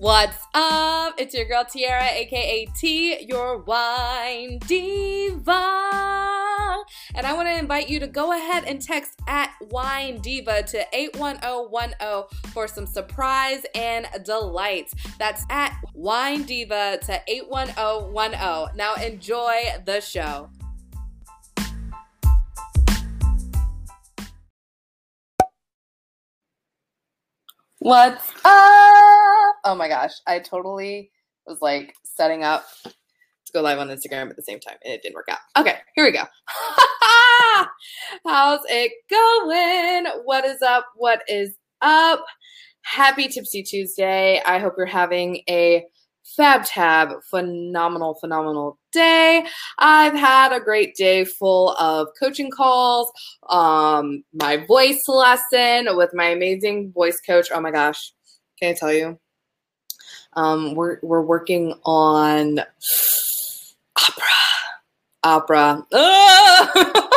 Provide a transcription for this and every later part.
What's up? It's your girl Tiara, aka T, your wine diva. And I want to invite you to go ahead and text at wine diva to 81010 for some surprise and delights. That's at wine diva to 81010. Now enjoy the show. What's up? Oh my gosh, I totally was like setting up to go live on Instagram at the same time and it didn't work out. Okay, here we go. How's it going? What is up? What is up? Happy Tipsy Tuesday. I hope you're having a fab tab phenomenal phenomenal day i've had a great day full of coaching calls um my voice lesson with my amazing voice coach oh my gosh can i tell you um we're we're working on opera opera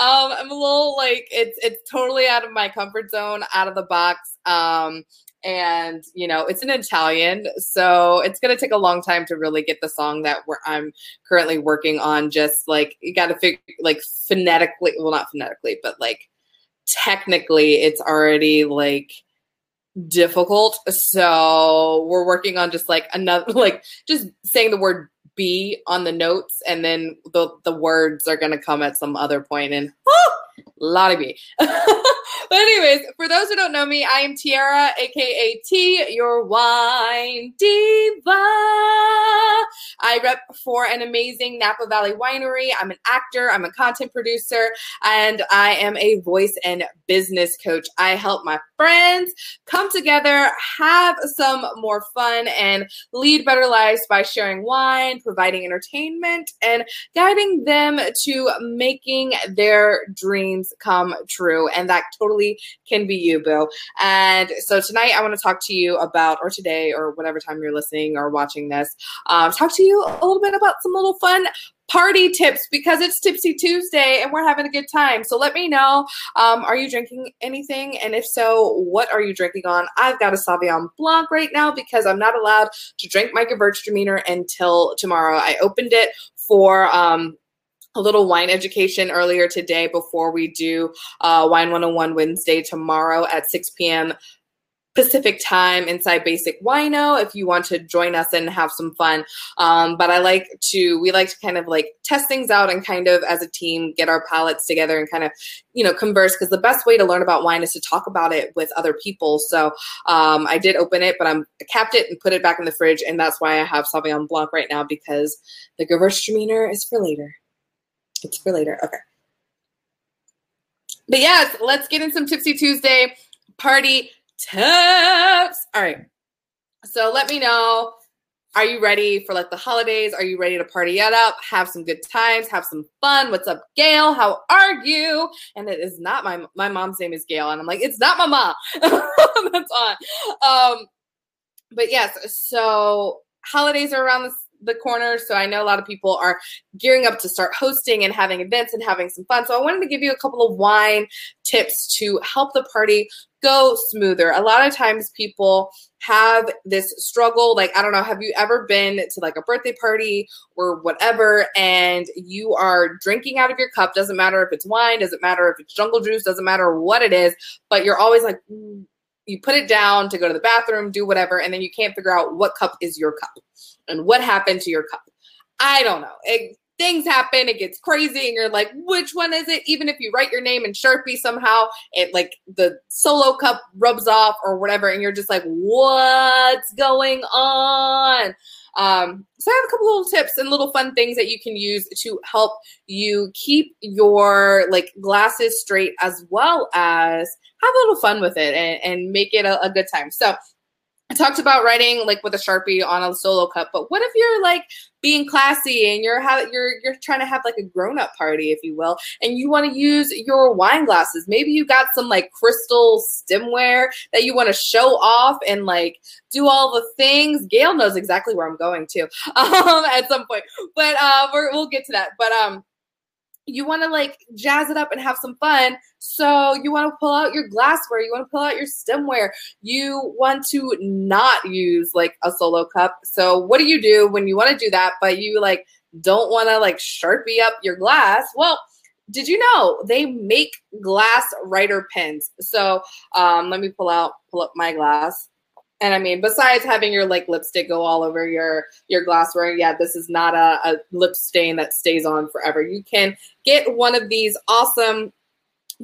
um, I'm a little like it's it's totally out of my comfort zone, out of the box. Um, and you know it's an Italian, so it's gonna take a long time to really get the song that I'm currently working on. Just like you got to figure like phonetically, well not phonetically, but like technically, it's already like difficult. So we're working on just like another like just saying the word B on the notes, and then the the words are gonna come at some other point. and oh, lot of B. But anyways, for those who don't know me, I am Tiara, aka T, your wine diva. I rep for an amazing Napa Valley winery. I'm an actor, I'm a content producer, and I am a voice and business coach. I help my friends come together, have some more fun, and lead better lives by sharing wine, providing entertainment, and guiding them to making their dreams come true. And that totally can be you, Boo. And so tonight I want to talk to you about, or today, or whatever time you're listening or watching this, um, talk to you a little bit about some little fun party tips because it's Tipsy Tuesday and we're having a good time. So let me know um, are you drinking anything? And if so, what are you drinking on? I've got a Sauvignon Blanc right now because I'm not allowed to drink my Gewürztraminer until tomorrow. I opened it for. Um, a little wine education earlier today before we do uh, Wine 101 Wednesday tomorrow at 6 p.m. Pacific time inside Basic Wino if you want to join us and have some fun. Um, but I like to, we like to kind of like test things out and kind of as a team get our palates together and kind of, you know, converse because the best way to learn about wine is to talk about it with other people. So um, I did open it, but I'm I capped it and put it back in the fridge. And that's why I have Sauvignon Blanc right now because the Gewürztraminer is for later. It's for later. Okay. But yes, let's get in some Tipsy Tuesday party tips. All right. So let me know. Are you ready for like the holidays? Are you ready to party it up? Have some good times, have some fun. What's up, Gail? How are you? And it is not my my mom's name is Gail, and I'm like, it's not my mom. That's on. Um, but yes, so holidays are around this the corner. So I know a lot of people are gearing up to start hosting and having events and having some fun. So I wanted to give you a couple of wine tips to help the party go smoother. A lot of times people have this struggle like I don't know have you ever been to like a birthday party or whatever and you are drinking out of your cup doesn't matter if it's wine doesn't matter if it's jungle juice doesn't matter what it is but you're always like you put it down to go to the bathroom do whatever and then you can't figure out what cup is your cup and what happened to your cup. I don't know. It, things happen, it gets crazy, and you're like, which one is it? Even if you write your name in Sharpie somehow, it like the solo cup rubs off or whatever, and you're just like, what's going on? Um, so I have a couple little tips and little fun things that you can use to help you keep your like glasses straight as well as have a little fun with it and, and make it a, a good time. So I talked about writing like with a sharpie on a solo cup, but what if you're like being classy and you're you're you're trying to have like a grown up party, if you will, and you want to use your wine glasses? Maybe you got some like crystal stemware that you want to show off and like do all the things. Gail knows exactly where I'm going to um, at some point, but uh, we will get to that. But um, you want to like jazz it up and have some fun. So you want to pull out your glassware, you want to pull out your stemware, you want to not use like a solo cup. So what do you do when you want to do that, but you like don't want to like sharpie up your glass? Well, did you know they make glass writer pens? So um, let me pull out pull up my glass. And I mean, besides having your like lipstick go all over your your glassware, yeah, this is not a, a lip stain that stays on forever. You can get one of these awesome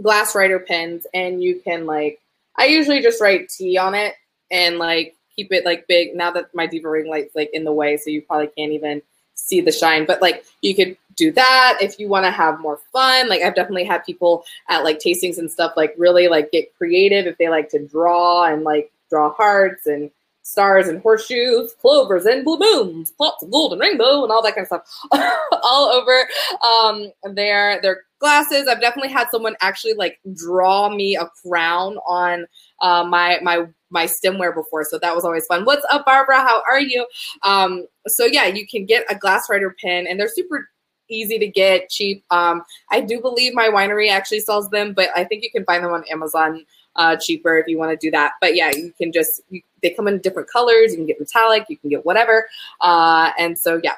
glass writer pens, and you can like. I usually just write tea on it and like keep it like big. Now that my diva ring light's like in the way, so you probably can't even see the shine. But like you could do that if you want to have more fun. Like I've definitely had people at like tastings and stuff like really like get creative if they like to draw and like draw hearts and stars and horseshoes, clovers and blue moons, plots of golden rainbow, and all that kind of stuff all over um, their their glasses. I've definitely had someone actually like draw me a crown on uh, my my my stemware before, so that was always fun. What's up, Barbara? How are you? Um, so yeah, you can get a glass writer pen, and they're super easy to get, cheap. Um, I do believe my winery actually sells them, but I think you can find them on Amazon uh, cheaper if you want to do that. But yeah, you can just you, they come in different colors. You can get metallic, you can get whatever. Uh, and so yeah,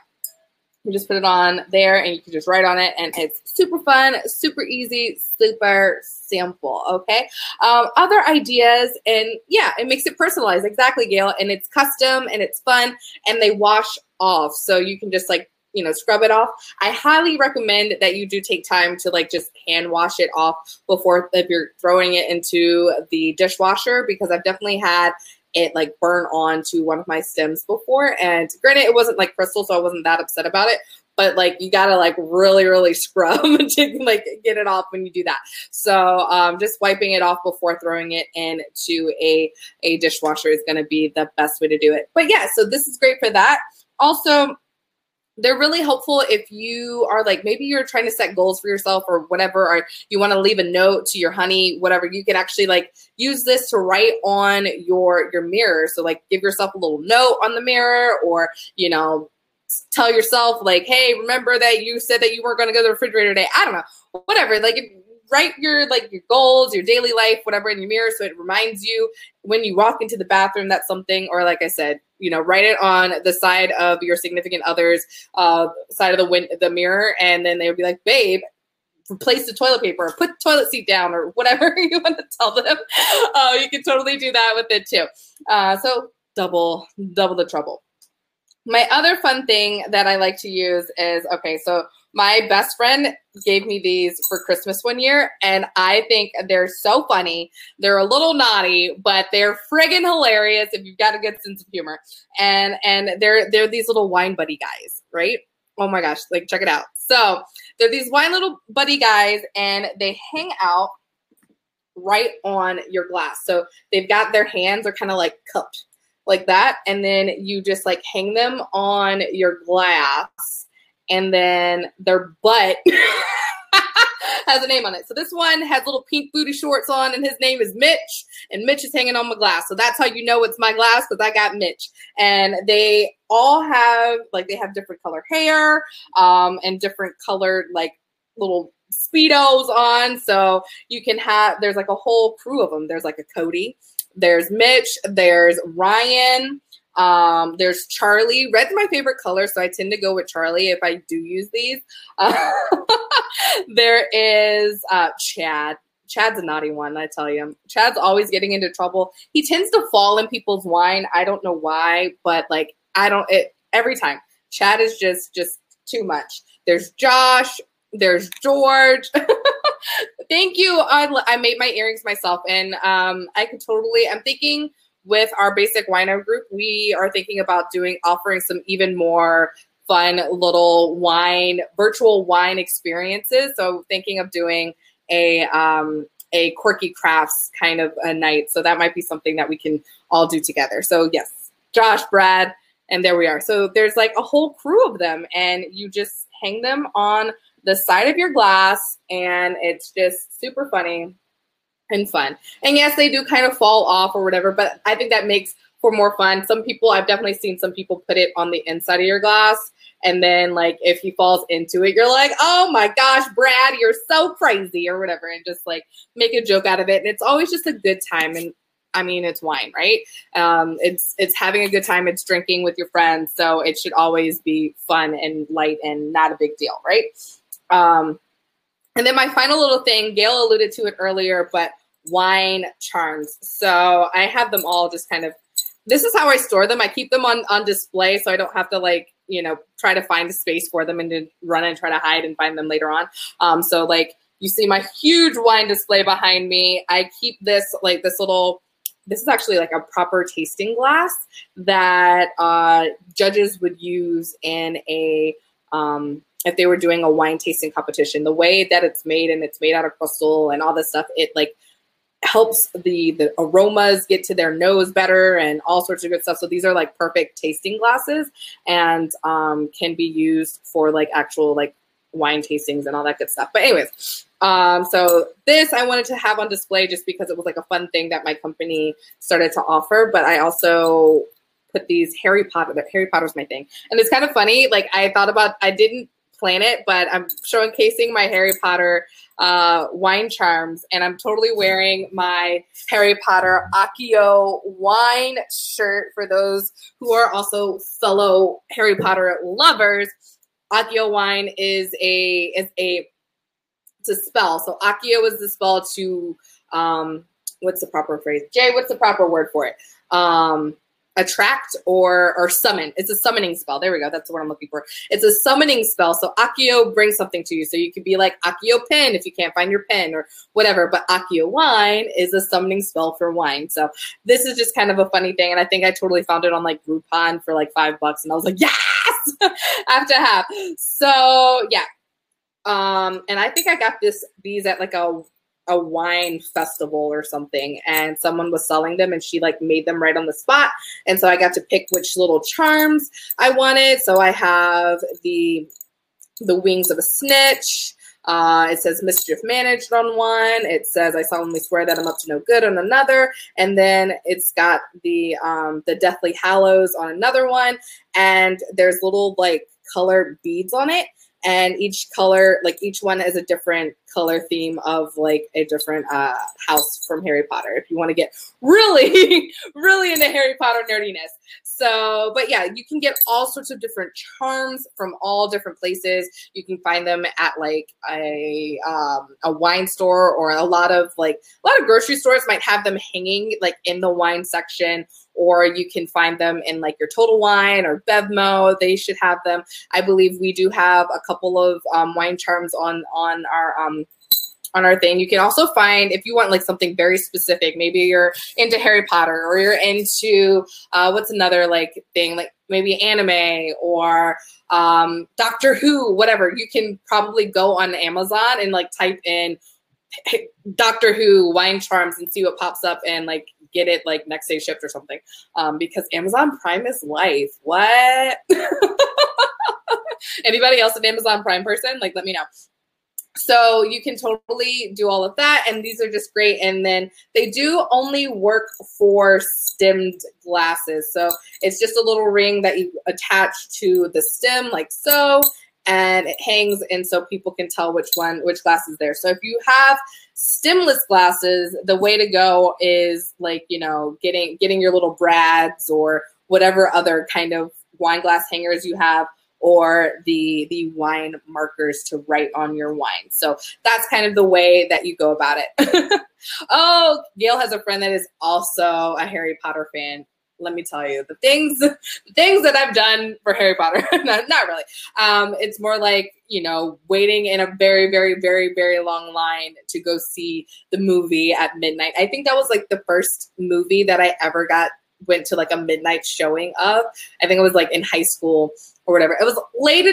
you just put it on there and you can just write on it, and it's super fun, super easy, super simple. Okay. Um, other ideas, and yeah, it makes it personalized. Exactly, Gail, and it's custom and it's fun, and they wash off, so you can just like you know scrub it off. I highly recommend that you do take time to like just hand wash it off before if you're throwing it into the dishwasher because i've definitely had it like burn on to one of my stems before. And granted it wasn't like crystal so i wasn't that upset about it. But like you gotta like really really scrub to like get it off when you do that. So um, just wiping it off before throwing it into a a dishwasher is to be the best way to do it. But yeah so this is great for that. Also they're really helpful if you are like maybe you're trying to set goals for yourself or whatever or you want to leave a note to your honey whatever you can actually like use this to write on your your mirror. So like give yourself a little note on the mirror or you know tell yourself like hey remember that you said that you weren't going to go to the refrigerator today. I don't know. Whatever like write your like your goals, your daily life, whatever in your mirror, so it reminds you when you walk into the bathroom that's something. Or like I said, you know, write it on the side of your significant other's uh, side of the win- the mirror, and then they would be like, "Babe, replace the toilet paper, or put the toilet seat down, or whatever you want to tell them." Uh, you can totally do that with it too. Uh, so double double the trouble. My other fun thing that I like to use is okay, so my best friend gave me these for Christmas one year, and I think they're so funny. They're a little naughty, but they're friggin' hilarious if you've got a good sense of humor. And and they're they're these little wine buddy guys, right? Oh my gosh, like check it out. So they're these wine little buddy guys, and they hang out right on your glass. So they've got their hands are kind of like cupped like that, and then you just like hang them on your glass and then their butt has a name on it. So this one has little pink booty shorts on, and his name is Mitch, and Mitch is hanging on my glass. So that's how you know it's my glass because I got Mitch. And they all have like they have different color hair, um, and different colored like little speedos on. So you can have there's like a whole crew of them. There's like a Cody, there's Mitch, there's Ryan. Um, there's Charlie. Red's my favorite color, so I tend to go with Charlie if I do use these. Uh, there is uh, Chad. Chad's a naughty one, I tell you. Chad's always getting into trouble. He tends to fall in people's wine. I don't know why, but like I don't it every time. Chad is just just too much. There's Josh. There's George. Thank you. I, I made my earrings myself, and um, I could totally. I'm thinking with our basic wino group, we are thinking about doing offering some even more fun little wine virtual wine experiences. So thinking of doing a um, a quirky crafts kind of a night. So that might be something that we can all do together. So yes, Josh, Brad, and there we are. So there's like a whole crew of them, and you just hang them on the side of your glass, and it's just super funny and fun. And yes, they do kind of fall off or whatever, but I think that makes for more fun. Some people, I've definitely seen some people put it on the inside of your glass And then like if he falls into it, you're like, oh my gosh, Brad, you're so crazy or whatever, and just like make a joke out of it. And it's always just a good time. And I mean, it's wine, right? Um, it's it's having a good time. It's drinking with your friends, so it should always be fun and light and not a big deal, right? Um, and then my final little thing, Gail alluded to it earlier, but wine charms. So I have them all just kind of. This is how I store them. I keep them on on display, so I don't have to like you know try to find a space for them and to run and try to hide and find them later on. Um, so like you see my huge wine display behind me. I keep this like this little this is actually like a proper tasting glass that uh, judges would use in a um, if they were doing a wine tasting competition. The way that it's made and it's made out of crystal and all this stuff, it like helps the the aromas get to their nose better and all sorts of good stuff. So these are like perfect tasting glasses and um, can be used for like actual like wine tastings and all that good stuff. But anyways, um, so this I wanted to have on display just because it was like a fun thing that my company started to offer. But I also put these Harry Potter. Harry Potter's my thing, and it's kind of funny. Like I thought about, I didn't plan it, but I'm showcasing my Harry Potter uh, wine charms, and I'm totally wearing my Harry Potter Accio wine shirt for those who are also fellow Harry Potter lovers. Accio wine is a is a to spell. So Accio is the spell to um, what's the proper phrase? Jay, what's the proper word for it? Um, attract or or summon. It's a summoning spell. There we go. That's what I'm looking for. It's a summoning spell. So Accio brings something to you. So you could be like Accio pen if you can't find your pen or whatever. But Accio wine is a summoning spell for wine. So this is just kind of a funny thing. And I think I totally found it on like Groupon for like five bucks. And I was like, yes, I have to have. So yeah, um, and I think I got this these at like a a wine festival or something and someone was selling them and she like made them right on the spot and so i got to pick which little charms i wanted. So i have the the wings of a snitch. Uh, it says mischief managed on one. It says I solemnly swear that I'm up to no good on another, and then it's got the um, the deathly hallows on another one, and there's little like colored beads on it and each color like each one is a different color theme of like a different uh, house from harry potter. If you want to get really really into harry potter nerdiness. So but yeah you can get all sorts of different charms from all different places. You can find them at like a um, a wine store or a lot of like a lot of grocery stores might have them hanging like in the wine section or you can find them in like your Total Wine or Bevmo. They should have them. I believe we do have a couple of um, wine charms on on our um, on our thing. You can also find if you want like something very specific. Maybe you're into Harry Potter or you're into uh, what's another like thing like maybe anime or um, Doctor Who, whatever. You can probably go on Amazon and like type in Doctor Who wine charms and see what pops up and like get it like next day shipped or something. Um, because Amazon Prime is life. What? Anybody else an Amazon Prime person? Like, let me know. So you can totally do all of that. And these are just great. And then they do only work for stemmed glasses. So it's just a little ring that you attach to the stem like so and it hangs and so people can tell which one which glass is there. So if you have stemless glasses the way to go is like you know getting getting your little brads or whatever other kind of wine glass hangers you have or the the wine markers to write on your wine. So that's kind of the way that you go about it. Oh gail has a friend that is also a harry potter fan let me tell you the things the things that I've done for Harry Potter. not, not really. Um, it's more like you know waiting in a very very very very long line to go see the movie at midnight. I think that was like the first movie that I ever got went to like a midnight showing of. I think it was like in high school or whatever. It was late.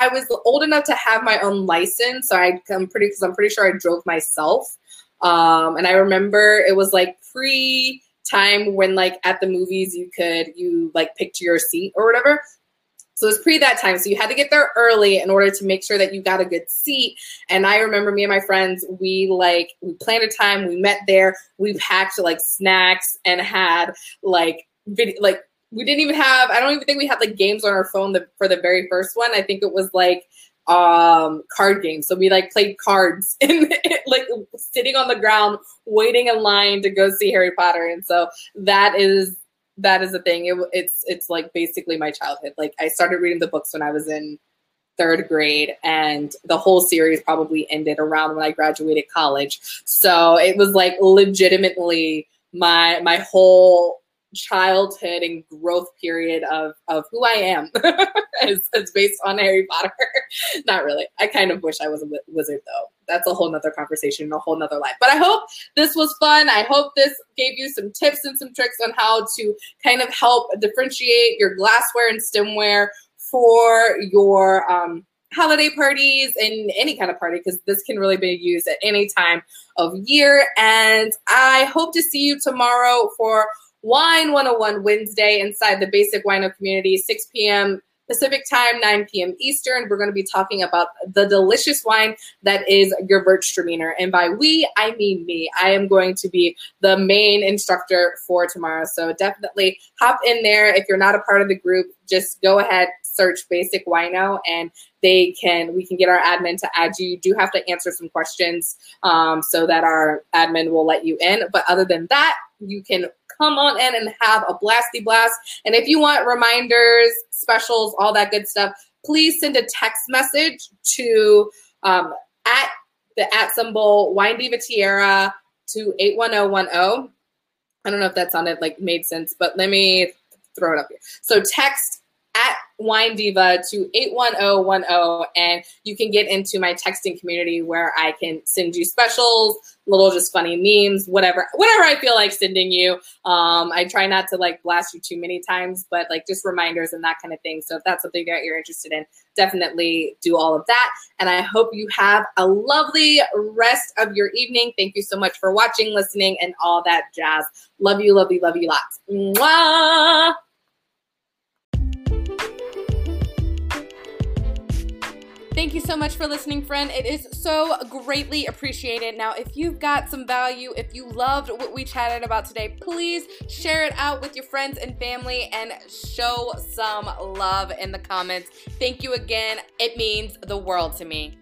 I was old enough to have my own license, so I, I'm pretty because I'm pretty sure I drove myself. Um, and I remember it was like pre time when like at the movies you could you like picked your seat or whatever. So it was pre that time. So you had to get there early in order to make sure that you got a good seat. And I remember me and my friends, we like we planned a time, we met there, we packed like snacks and had like video like we didn't even have. I don't even think we had like games on our phone the, for the very first one. I think it was like um card games. So we like played cards and like sitting on the ground waiting in line to go see harry potter. And so that is that is the thing. It, it's it's like basically my childhood. Like i started reading the books when i was in third grade and the whole series probably ended around when i graduated college. So it was like legitimately my my whole childhood and growth period of of who I am is, based on Harry Potter. Not really. I kind of wish I was a wizard though. That's a whole nother conversation, and a whole nother life. But I hope this was fun. I hope this gave you some tips and some tricks on how to kind of help differentiate your glassware and stemware for your um, holiday parties and any kind of party because this can really be used at any time of year. And I hope to see you tomorrow for Wine 101 Wednesday inside the Basic Wino community, 6 p.m. Pacific time, 9 p.m. Eastern. We're going to be talking about the delicious wine that is Gewürztraminer. And by we, I mean me. I am going to be the main instructor for tomorrow. So definitely hop in there. If you're not a part of the group, just go ahead, search Basic Wino, and they can we can get our admin to add you. You do have to answer some questions um, so that our admin will let you in. But other than that, you can come on in and have a blasty blast. And if you want reminders, specials, all that good stuff, please send a text message to um, at the at symbol Wine Diva Tiara to 81010. I don't know if that sounded like made sense, but let me throw it up here. So text at Wine Diva to 81010 and you can get into my texting community where I can send you specials, little just funny memes, whatever, whatever I feel like sending you. Um, I try not to like blast you too many times, but like just reminders and that kind of thing. So if that's something that you're interested in, definitely do all of that. And I hope you have a lovely rest of your evening. Thank you so much for watching, listening, and all that jazz. Love you, love you, love you lots. Mwah! Thank you so much for listening, friend. It is so greatly appreciated. Now, if you've got some value, if you loved what we chatted about today, please share it out with your friends and family and show some love in the comments. Thank you again. It means the world to me.